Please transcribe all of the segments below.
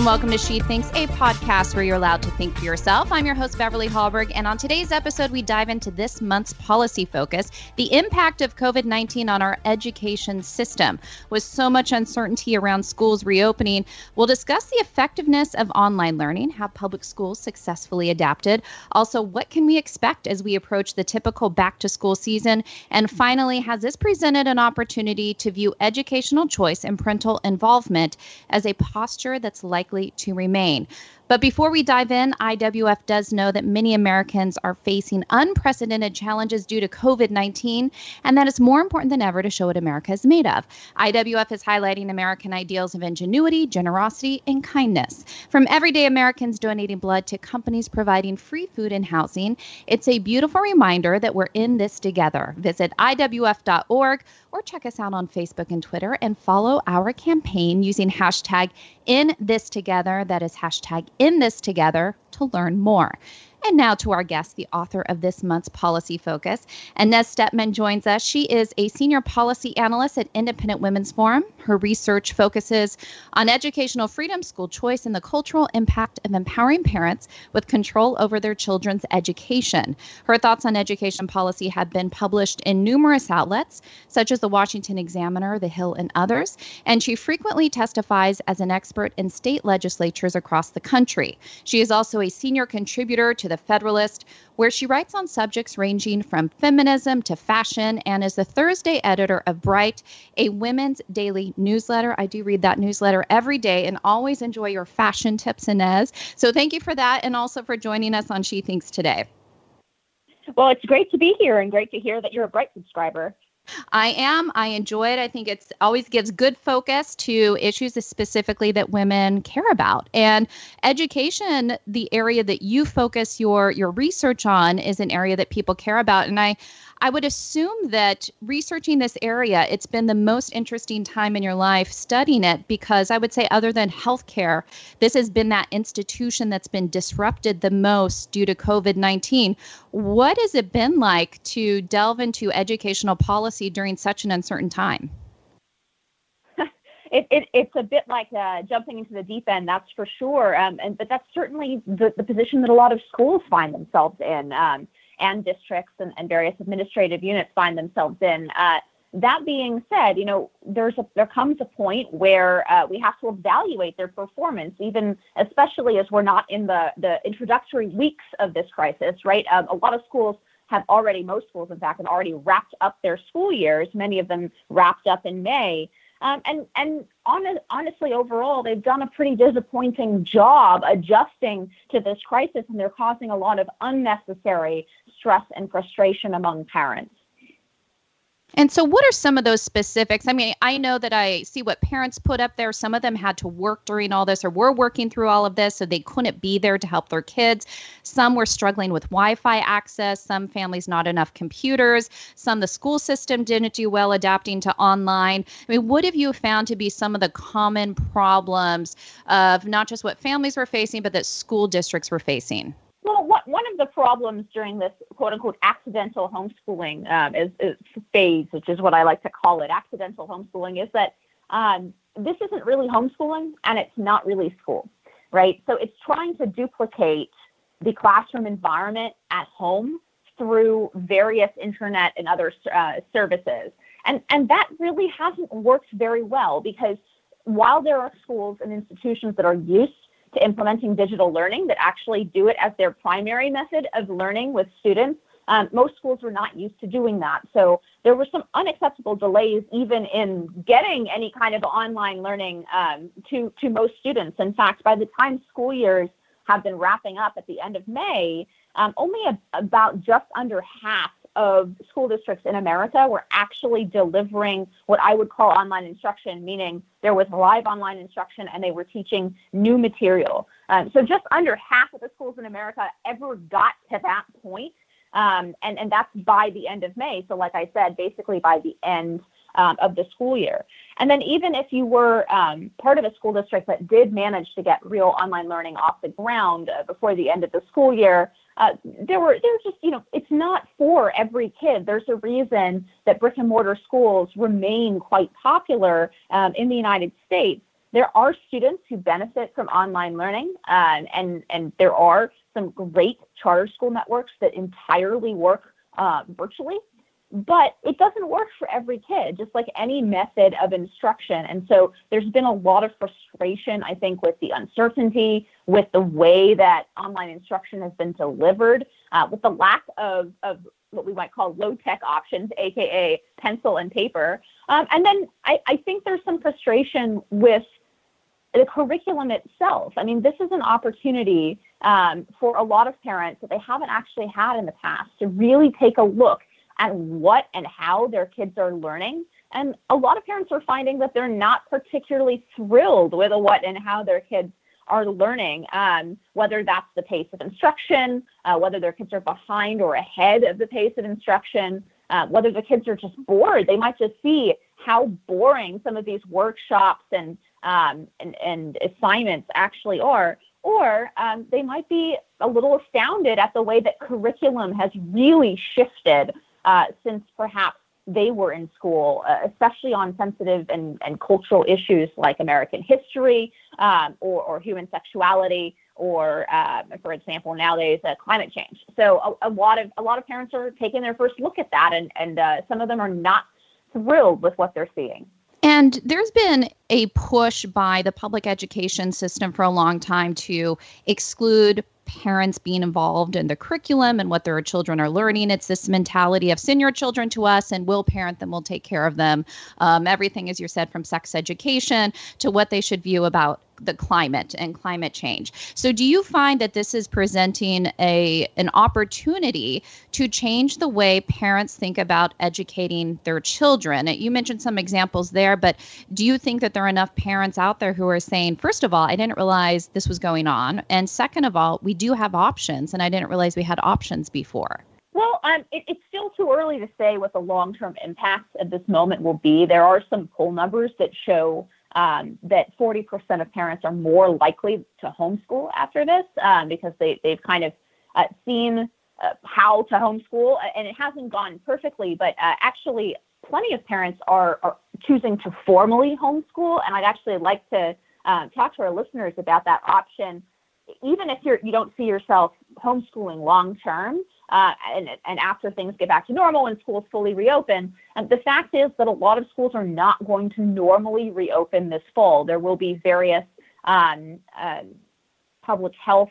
and welcome to She Thinks, a podcast where you're allowed to think for yourself. I'm your host, Beverly Hallberg, and on today's episode, we dive into this month's policy focus the impact of COVID 19 on our education system. With so much uncertainty around schools reopening, we'll discuss the effectiveness of online learning, how public schools successfully adapted, also, what can we expect as we approach the typical back to school season, and finally, has this presented an opportunity to view educational choice and parental involvement as a posture that's likely likely to remain. But before we dive in, IWF does know that many Americans are facing unprecedented challenges due to COVID 19, and that it's more important than ever to show what America is made of. IWF is highlighting American ideals of ingenuity, generosity, and kindness. From everyday Americans donating blood to companies providing free food and housing, it's a beautiful reminder that we're in this together. Visit IWF.org or check us out on Facebook and Twitter and follow our campaign using hashtag in this together. That is hashtag in this together to learn more. And now to our guest, the author of this month's Policy Focus. Inez Stepman joins us. She is a senior policy analyst at Independent Women's Forum. Her research focuses on educational freedom, school choice, and the cultural impact of empowering parents with control over their children's education. Her thoughts on education policy have been published in numerous outlets, such as the Washington Examiner, The Hill, and others. And she frequently testifies as an expert in state legislatures across the country. She is also a senior contributor to The Federalist, where she writes on subjects ranging from feminism to fashion and is the Thursday editor of Bright, a women's daily newsletter. I do read that newsletter every day and always enjoy your fashion tips, Inez. So thank you for that and also for joining us on She Thinks today. Well, it's great to be here and great to hear that you're a Bright subscriber. I am. I enjoy it. I think it's always gives good focus to issues specifically that women care about. And education, the area that you focus your your research on is an area that people care about. And I I would assume that researching this area, it's been the most interesting time in your life studying it because I would say, other than healthcare, this has been that institution that's been disrupted the most due to COVID 19. What has it been like to delve into educational policy during such an uncertain time? It, it, it's a bit like uh, jumping into the deep end, that's for sure. Um, and but that's certainly the, the position that a lot of schools find themselves in. Um, and districts and, and various administrative units find themselves in. Uh, that being said, you know, there's a, there comes a point where uh, we have to evaluate their performance, even especially as we're not in the the introductory weeks of this crisis, right? Um, a lot of schools have already, most schools, in fact, have already wrapped up their school years. Many of them wrapped up in May. Um, and and on, honestly, overall, they've done a pretty disappointing job adjusting to this crisis, and they're causing a lot of unnecessary stress and frustration among parents. And so, what are some of those specifics? I mean, I know that I see what parents put up there. Some of them had to work during all this or were working through all of this, so they couldn't be there to help their kids. Some were struggling with Wi Fi access. Some families, not enough computers. Some, the school system didn't do well adapting to online. I mean, what have you found to be some of the common problems of not just what families were facing, but that school districts were facing? Well, what, one of the problems during this quote unquote accidental homeschooling um, is, is, phase, which is what I like to call it, accidental homeschooling, is that um, this isn't really homeschooling and it's not really school, right? So it's trying to duplicate the classroom environment at home through various internet and other uh, services. And, and that really hasn't worked very well because while there are schools and institutions that are used to implementing digital learning that actually do it as their primary method of learning with students. Um, most schools were not used to doing that. So there were some unacceptable delays even in getting any kind of online learning um, to, to most students. In fact, by the time school years have been wrapping up at the end of May, um, only a, about just under half of school districts in America were actually delivering what I would call online instruction, meaning there was live online instruction and they were teaching new material. Um, so just under half of the schools in America ever got to that point. Um, and, and that's by the end of May. So, like I said, basically by the end um, of the school year. And then, even if you were um, part of a school district that did manage to get real online learning off the ground uh, before the end of the school year, uh, there were there's just you know it's not for every kid. There's a reason that brick and mortar schools remain quite popular um, in the United States. there are students who benefit from online learning, um, and and there are some great charter school networks that entirely work uh, virtually but it doesn't work for every kid, just like any method of instruction. And so there's been a lot of frustration, I think, with the uncertainty, with the way that online instruction has been delivered, uh, with the lack of, of what we might call low tech options, aka pencil and paper. Um, and then I, I think there's some frustration with the curriculum itself. I mean, this is an opportunity um, for a lot of parents that they haven't actually had in the past to really take a look at what and how their kids are learning. And a lot of parents are finding that they're not particularly thrilled with what and how their kids are learning, um, whether that's the pace of instruction, uh, whether their kids are behind or ahead of the pace of instruction, uh, whether the kids are just bored. They might just see how boring some of these workshops and um, and, and assignments actually are, or um, they might be a little astounded at the way that curriculum has really shifted uh, since perhaps they were in school, uh, especially on sensitive and, and cultural issues like American history um, or, or human sexuality, or uh, for example, nowadays uh, climate change. So a, a, lot of a lot of parents are taking their first look at that, and and uh, some of them are not thrilled with what they're seeing. And there's been a push by the public education system for a long time to exclude parents being involved in the curriculum and what their children are learning. It's this mentality of send your children to us and we'll parent them, we'll take care of them. Um, everything, as you said, from sex education to what they should view about the climate and climate change. So do you find that this is presenting a an opportunity to change the way parents think about educating their children? You mentioned some examples there, but do you think that there are enough parents out there who are saying, first of all, I didn't realize this was going on, and second of all, we do have options, and I didn't realize we had options before? Well, um, it, it's still too early to say what the long term impacts of this moment will be. There are some poll numbers that show um, that 40% of parents are more likely to homeschool after this um, because they, they've kind of uh, seen uh, how to homeschool, and it hasn't gone perfectly, but uh, actually, plenty of parents are, are choosing to formally homeschool, and I'd actually like to uh, talk to our listeners about that option. Even if you're, you don't see yourself homeschooling long term, uh, and, and after things get back to normal and schools fully reopen. And the fact is that a lot of schools are not going to normally reopen this fall. There will be various um, uh, public health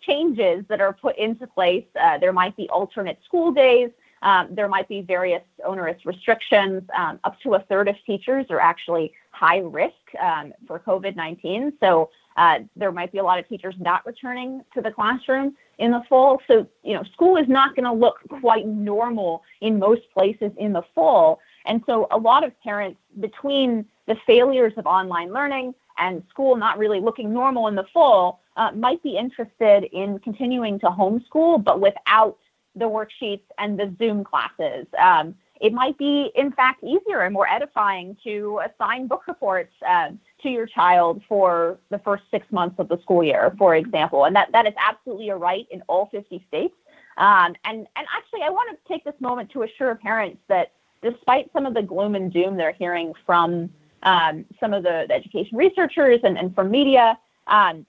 changes that are put into place. Uh, there might be alternate school days. Um, there might be various onerous restrictions. Um, up to a third of teachers are actually high risk um, for COVID 19. So uh, there might be a lot of teachers not returning to the classroom in the fall. So, you know, school is not going to look quite normal in most places in the fall. And so, a lot of parents, between the failures of online learning and school not really looking normal in the fall, uh, might be interested in continuing to homeschool, but without the worksheets and the Zoom classes. Um, it might be, in fact, easier and more edifying to assign book reports uh, to your child for the first six months of the school year, for example. And that, that is absolutely a right in all 50 states. Um, and, and actually, I want to take this moment to assure parents that despite some of the gloom and doom they're hearing from um, some of the, the, education researchers and, and from media, um,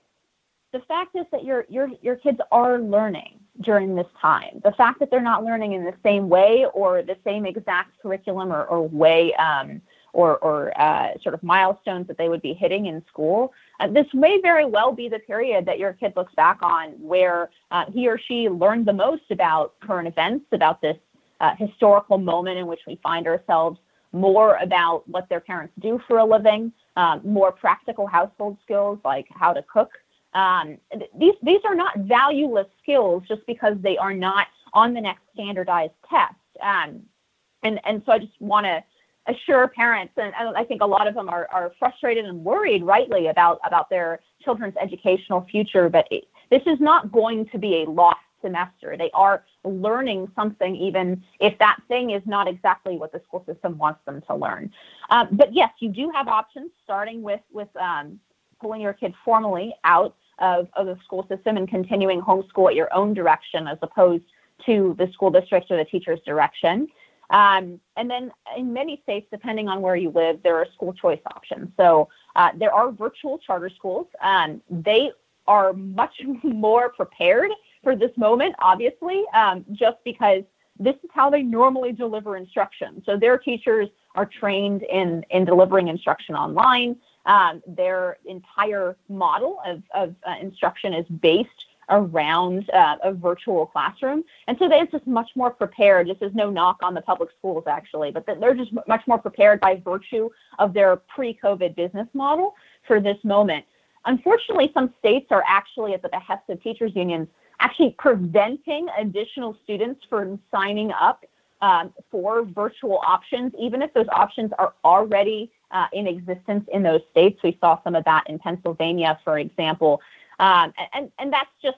the fact is that your, your, your kids are learning during this time. The fact that they're not learning in the same way or the same exact curriculum or, or way um, or, or uh, sort of milestones that they would be hitting in school, uh, this may very well be the period that your kid looks back on where uh, he or she learned the most about current events, about this uh, historical moment in which we find ourselves, more about what their parents do for a living, um, more practical household skills like how to cook um, these these are not valueless skills just because they are not on the next standardized test. Um, and and so I just want to assure parents, and, and, I think a lot of them are, are frustrated and worried, rightly, about about their children's educational future. But it, this is not going to be a lost semester. They are learning something, even if that thing is not exactly what the school system wants them to learn. Um, but yes, you do have options, starting with with um, pulling your kid formally out of, of the school system and continuing homeschool at your own direction as opposed to the school district or the teacher's direction. Um, and then in many states, depending on where you live, there are school choice options. So uh, there are virtual charter schools. Um, they are much more prepared for this moment, obviously, um, just because this is how they normally deliver instruction. So their teachers are trained in, in delivering instruction online. Um, their entire model of, of uh, instruction is based around uh, a virtual classroom. And so they're just much more prepared. This is no knock on the public schools, actually, but they're just much more prepared by virtue of their pre COVID business model for this moment. Unfortunately, some states are actually, at the behest of teachers' unions, actually preventing additional students from signing up um, for virtual options, even if those options are already uh, in existence in those states. We saw some of that in Pennsylvania, for example. Um, and, and that's just,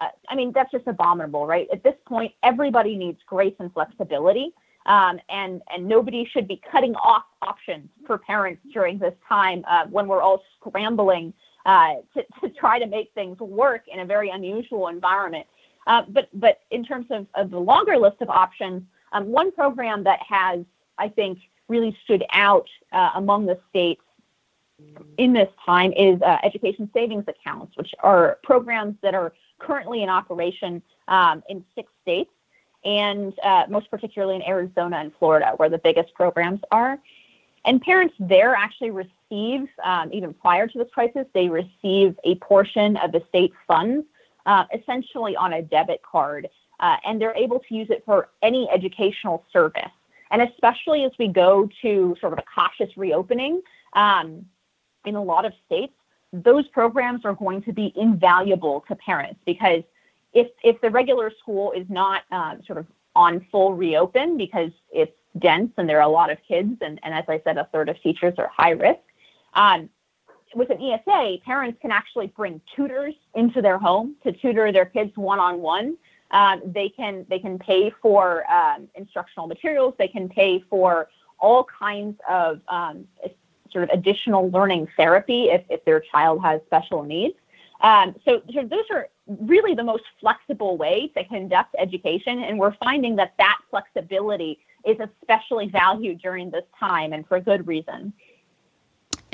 uh, I mean, that's just abominable, right? At this point, everybody needs grace and flexibility. Um, and, and nobody should be cutting off options for parents during this time uh, when we're all scrambling uh, to, to try to make things work in a very unusual environment. Uh, but, but in terms of, of the longer list of options, um, one program that has, I think, really stood out uh, among the states in this time is uh, education savings accounts, which are programs that are currently in operation um, in six states, and uh, most particularly in Arizona and Florida, where the biggest programs are. And parents there actually receive, um, even prior to this crisis, they receive a portion of the state funds, uh, essentially on a debit card, uh, and they're able to use it for any educational service. And especially as we go to sort of a cautious reopening, um, in a lot of states, those programs are going to be invaluable to parents because if if the regular school is not uh, sort of on full reopen because it's dense and there are a lot of kids and, and as I said, a third of teachers are high risk. Um, with an ESA, parents can actually bring tutors into their home to tutor their kids one on one. They can they can pay for um, instructional materials. They can pay for all kinds of um, sort of additional learning therapy if, if their child has special needs. Um, so, so those are really the most flexible way to conduct education, and we're finding that that flexibility is especially valued during this time, and for good reason.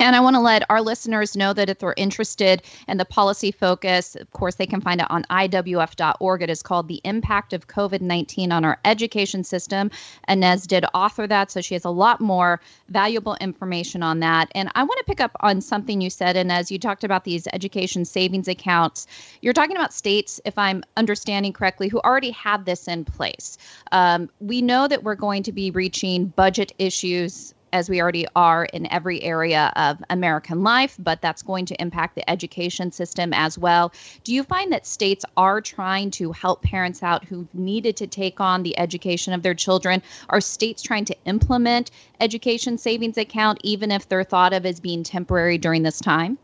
And I want to let our listeners know that if they're interested in the policy focus, of course, they can find it on IWF.org. It is called The Impact of COVID 19 on Our Education System. Inez did author that, so she has a lot more valuable information on that. And I want to pick up on something you said, Inez. You talked about these education savings accounts. You're talking about states, if I'm understanding correctly, who already have this in place. Um, we know that we're going to be reaching budget issues as we already are in every area of American life, but that's going to impact the education system as well. Do you find that states are trying to help parents out who've needed to take on the education of their children? Are states trying to implement education savings account even if they're thought of as being temporary during this time?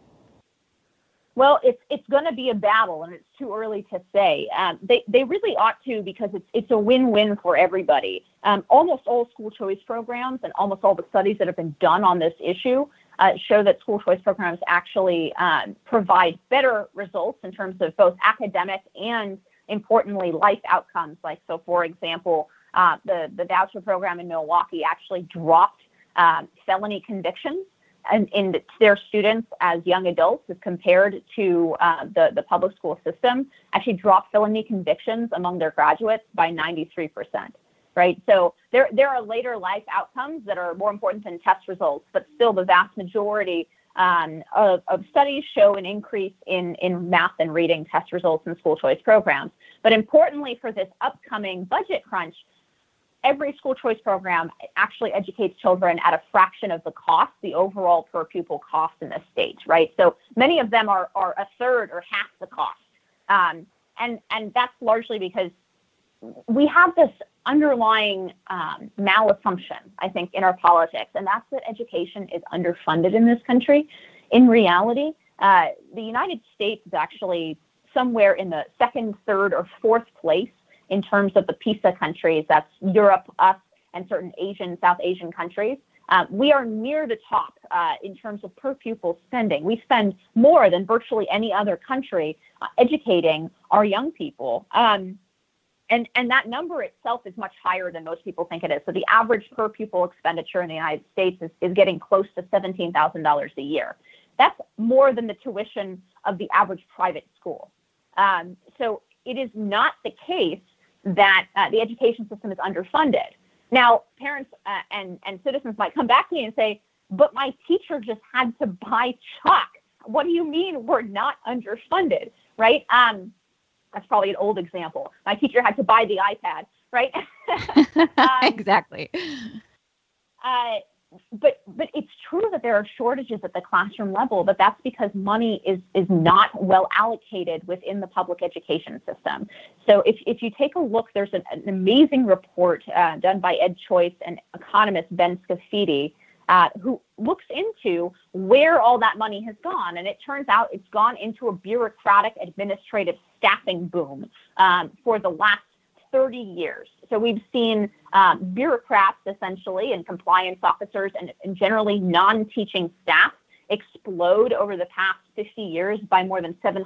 Well, it's it's going to be a battle, and it's too early to say. Um, they they really ought to because it's it's a win-win for everybody. Um, almost all school choice programs and almost all the studies that have been done on this issue uh, show that school choice programs actually um, provide better results in terms of both academic and importantly life outcomes. Like so, for example, uh, the the voucher program in Milwaukee actually dropped um, felony convictions and in their students as young adults as compared to uh, the, the public school system actually dropped felony convictions among their graduates by 93%. Right. So there, there are later life outcomes that are more important than test results, but still the vast majority um, of, of studies show an increase in, in math and reading test results in school choice programs. But importantly, for this upcoming budget crunch, every school choice program actually educates children at a fraction of the cost, the overall per pupil cost in the state, right? So many of them are, are a third or half the cost. Um, and, and that's largely because we have this underlying um, malassumption, I think, in our politics, and that's that education is underfunded in this country. In reality, uh, the United States is actually somewhere in the second, third, or fourth place in terms of the PISA countries, that's Europe, us, and certain Asian, South Asian countries. Uh, we are near the top uh, in terms of per pupil spending. We spend more than virtually any other country uh, educating our young people. Um, and, and that number itself is much higher than most people think it is. So the average per pupil expenditure in the United States is, is getting close to $17,000 a year. That's more than the tuition of the average private school. Um, so it is not the case that uh, the education system is underfunded. Now, parents uh, and, and citizens might come back to me and say, but my teacher just had to buy chalk. What do you mean we're not underfunded, right? Um, that's probably an old example. My teacher had to buy the iPad, right? um, exactly. Uh, but but it's true that there are shortages at the classroom level, but that's because money is is not well allocated within the public education system. So if if you take a look, there's an, an amazing report uh, done by EdChoice and economist Ben Scafidi. Uh, who looks into where all that money has gone. And it turns out it's gone into a bureaucratic administrative staffing boom um, for the last 30 years. So we've seen um, bureaucrats essentially and compliance officers and, and generally non teaching staff explode over the past 50 years by more than 700%.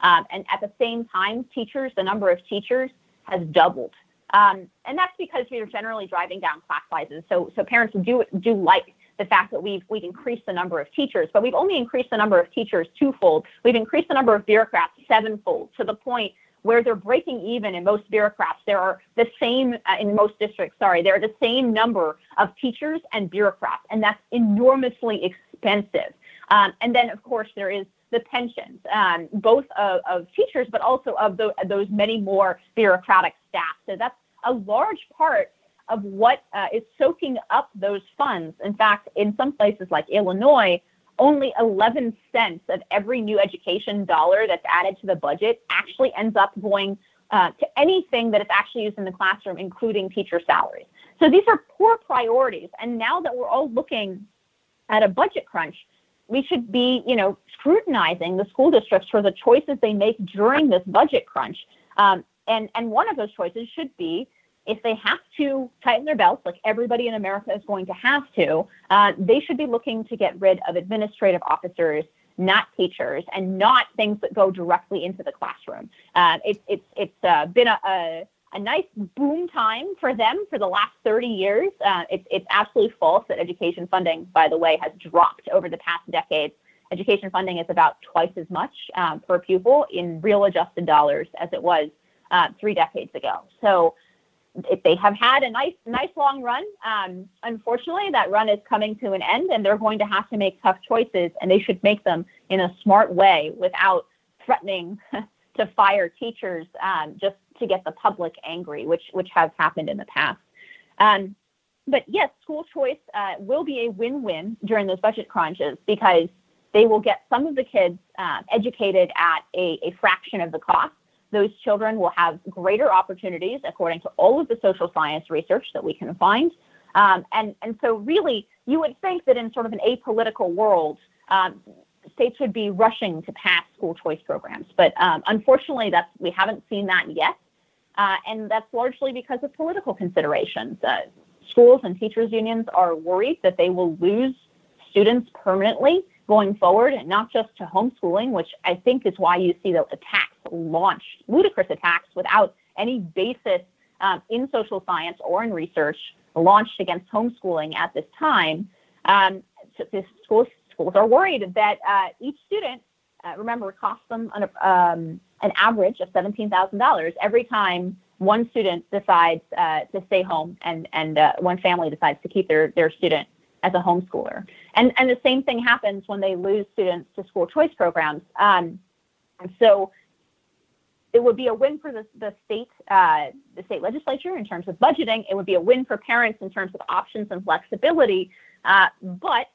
Um, and at the same time, teachers, the number of teachers has doubled. Um, and that's because we are generally driving down class sizes. So, so parents do do like the fact that we've we've increased the number of teachers, but we've only increased the number of teachers twofold. We've increased the number of bureaucrats sevenfold to the point where they're breaking even in most bureaucrats. There are the same uh, in most districts. Sorry, there are the same number of teachers and bureaucrats, and that's enormously expensive. Um, and then, of course, there is the pensions, um, both of, of, teachers, but also of the, those many more bureaucratic staff. So that's a large part of what uh, is soaking up those funds. In fact, in some places like Illinois, only 11 cents of every new education dollar that's added to the budget actually ends up going uh, to anything that is actually used in the classroom, including teacher salaries. So these are poor priorities. And now that we're all looking at a budget crunch, we should be, you know, scrutinizing the school districts for the choices they make during this budget crunch. Um, and and one of those choices should be if they have to tighten their belts, like everybody in America is going to have to, uh, they should be looking to get rid of administrative officers, not teachers, and not things that go directly into the classroom. Uh, it, it's it's uh, been a, a, a, nice boom time for them for the last 30 years. Uh, it's it's absolutely false that education funding, by the way, has dropped over the past decades. Education funding is about twice as much um, per pupil in real adjusted dollars as it was uh, three decades ago. So they have had a nice, nice long run. Um, unfortunately, that run is coming to an end, and they're going to have to make tough choices, and they should make them in a smart way without threatening to fire teachers um, just to get the public angry, which which has happened in the past. Um, but yes, school choice uh, will be a win-win during those budget crunches because they will get some of the kids uh, educated at a, a fraction of the cost those children will have greater opportunities according to all of the social science research that we can find. Um, and, and so, really, you would think that in sort of an apolitical world, um, states would be rushing to pass school choice programs. But um, unfortunately, that's, we haven't seen that yet. Uh, and that's largely because of political considerations. Uh, schools and teachers' unions are worried that they will lose students permanently going forward, and not just to homeschooling, which I think is why you see the attacks launched, ludicrous attacks without any basis um, in social science or in research launched against homeschooling at this time. Um, so the schools, schools are worried that uh, each student, uh, remember, it costs them an, um, an average of $17,000 every time one student decides uh, to stay home and, and uh, one family decides to keep their, their student as a homeschooler. And, and the same thing happens when they lose students to school choice programs. Um, so it would be a win for the, the state uh, the state legislature in terms of budgeting. It would be a win for parents in terms of options and flexibility. Uh, but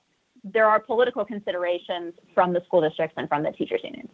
there are political considerations from the school districts and from the teachers unions.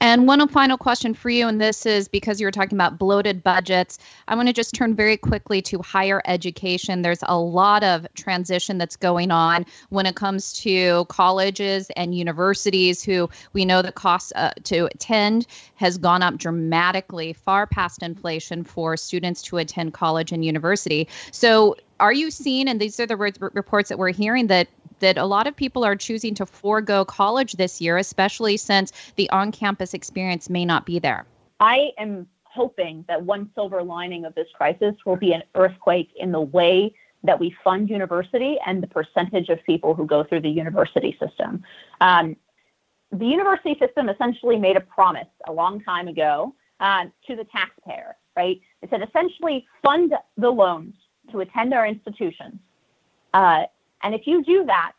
And one final question for you, and this is because you were talking about bloated budgets. I want to just turn very quickly to higher education. There's a lot of transition that's going on when it comes to colleges and universities, who we know the cost uh, to attend has gone up dramatically, far past inflation for students to attend college and university. So, are you seeing, and these are the reports that we're hearing, that that a lot of people are choosing to forego college this year, especially since the on campus experience may not be there? I am hoping that one silver lining of this crisis will be an earthquake in the way that we fund university and the percentage of people who go through the university system. Um, the university system essentially made a promise a long time ago uh, to the taxpayer, right? It said essentially fund the loans to attend our institutions. Uh, and if you do that,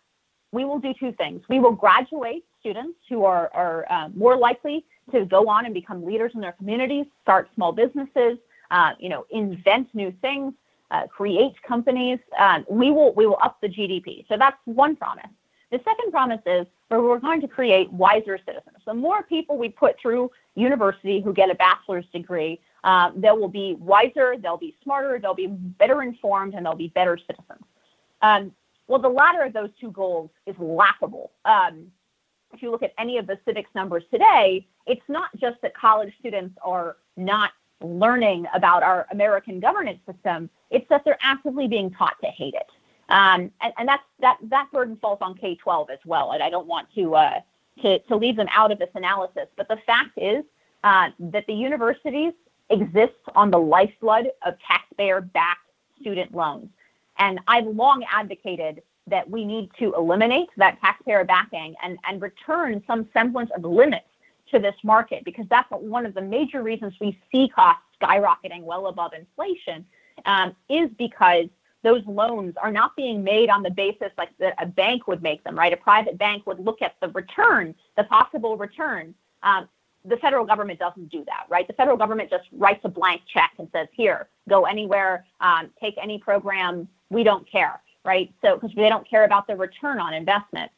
we will do two things. We will graduate students who are, are uh, more likely to go on and become leaders in their communities, start small businesses, uh, you know, invent new things, uh, create companies. Um, we will we will up the GDP. So that's one promise. The second promise is we're going to create wiser citizens. The more people we put through university who get a bachelor's degree, uh, they will be wiser, they'll be smarter, they'll be better informed, and they'll be better citizens. Um, well, the latter of those two goals is laughable. Um, if you look at any of the civics numbers today, it's not just that college students are not learning about our American governance system, it's that they're actively being taught to hate it. Um, and, and that's that that burden falls on K-12 as well. And I don't want to uh, to to leave them out of this analysis. But the fact is uh, that the universities exist on the lifeblood of taxpayer-backed student loans. And I've long advocated that we need to eliminate that taxpayer backing and, and return some semblance of limits to this market because that's one of the major reasons we see costs skyrocketing well above inflation um, is because those loans are not being made on the basis like that a bank would make them, right? A private bank would look at the return, the possible return. Um, the federal government doesn't do that, right? The federal government just writes a blank check and says, here, go anywhere, um, take any program, we don't care, right? So, because they don't care about the return on investment.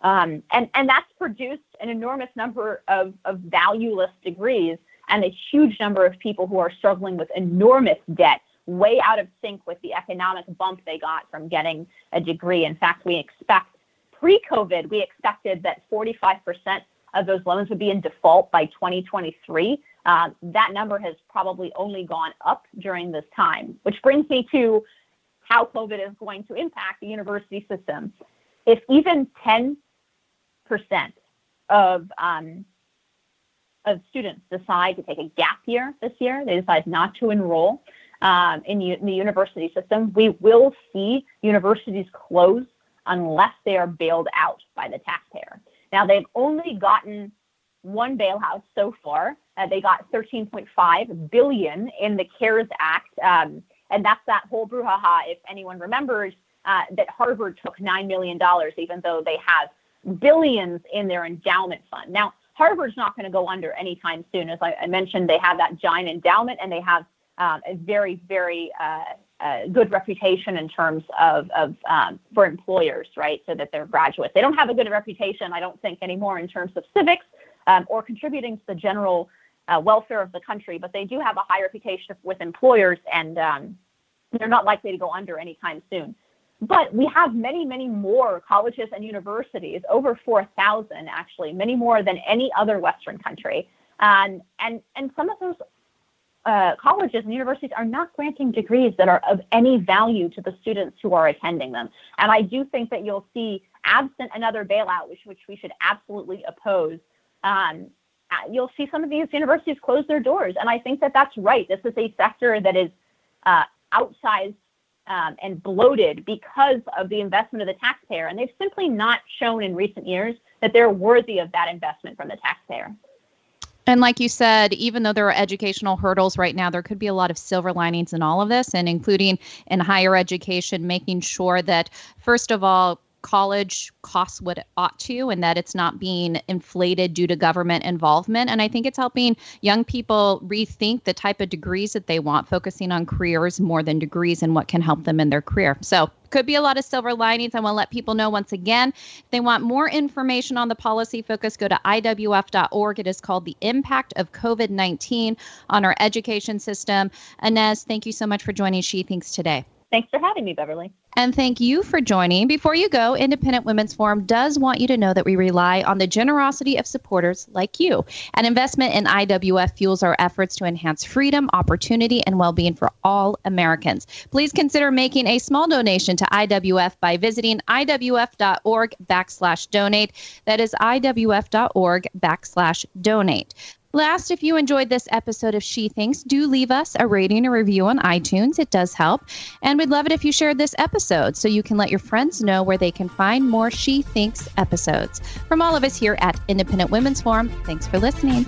Um, and, and that's produced an enormous number of, of valueless degrees and a huge number of people who are struggling with enormous debt way out of sync with the economic bump they got from getting a degree. In fact, we expect pre COVID, we expected that 45% of those loans would be in default by 2023. Um, that number has probably only gone up during this time, which brings me to how COVID is going to impact the university system. If even 10% of um, of students decide to take a gap year this year, they decide not to enroll, um, in, in the university system, we will see universities close unless they are bailed out by the taxpayer. Now, they've only gotten one bailout so far. Uh, they got 13.5 billion in the CARES Act, um, and that's that whole brouhaha. If anyone remembers uh, that Harvard took nine million dollars, even though they have billions in their endowment fund. Now, Harvard's not going to go under anytime soon. As I, I mentioned, they have that giant endowment, and they have um, a very, very uh, uh, good reputation in terms of, of um, for employers, right? So that they're graduates. They don't have a good reputation, I don't think, anymore in terms of civics um, or contributing to the general uh, welfare of the country, but they do have a high reputation with employers, and um, they're not likely to go under anytime soon. But we have many, many more colleges and universities, over 4,000 actually, many more than any other Western country. Um, and, and some of those uh, colleges and universities are not granting degrees that are of any value to the students who are attending them. And I do think that you'll see, absent another bailout, which, which we should absolutely oppose, um, you'll see some of these universities close their doors. And I think that that's right. This is a sector that is uh, outsized um, and bloated because of the investment of the taxpayer. And they've simply not shown in recent years that they're worthy of that investment from the taxpayer. And like you said, even though there are educational hurdles right now, there could be a lot of silver linings in all of this, and including in higher education, making sure that, first of all, college costs what it ought to and that it's not being inflated due to government involvement. And I think it's helping young people rethink the type of degrees that they want, focusing on careers more than degrees and what can help them in their career. So could be a lot of silver linings. I want to let people know once again. If they want more information on the policy focus, go to IWF.org. It is called The Impact of COVID 19 on Our Education System. Inez, thank you so much for joining She Thinks today. Thanks for having me, Beverly. And thank you for joining. Before you go, Independent Women's Forum does want you to know that we rely on the generosity of supporters like you. An investment in IWF fuels our efforts to enhance freedom, opportunity, and well being for all Americans. Please consider making a small donation to IWF by visiting iwf.org backslash donate. That is iwf.org backslash donate. Last, if you enjoyed this episode of She Thinks, do leave us a rating or review on iTunes. It does help. And we'd love it if you shared this episode so you can let your friends know where they can find more She Thinks episodes. From all of us here at Independent Women's Forum, thanks for listening.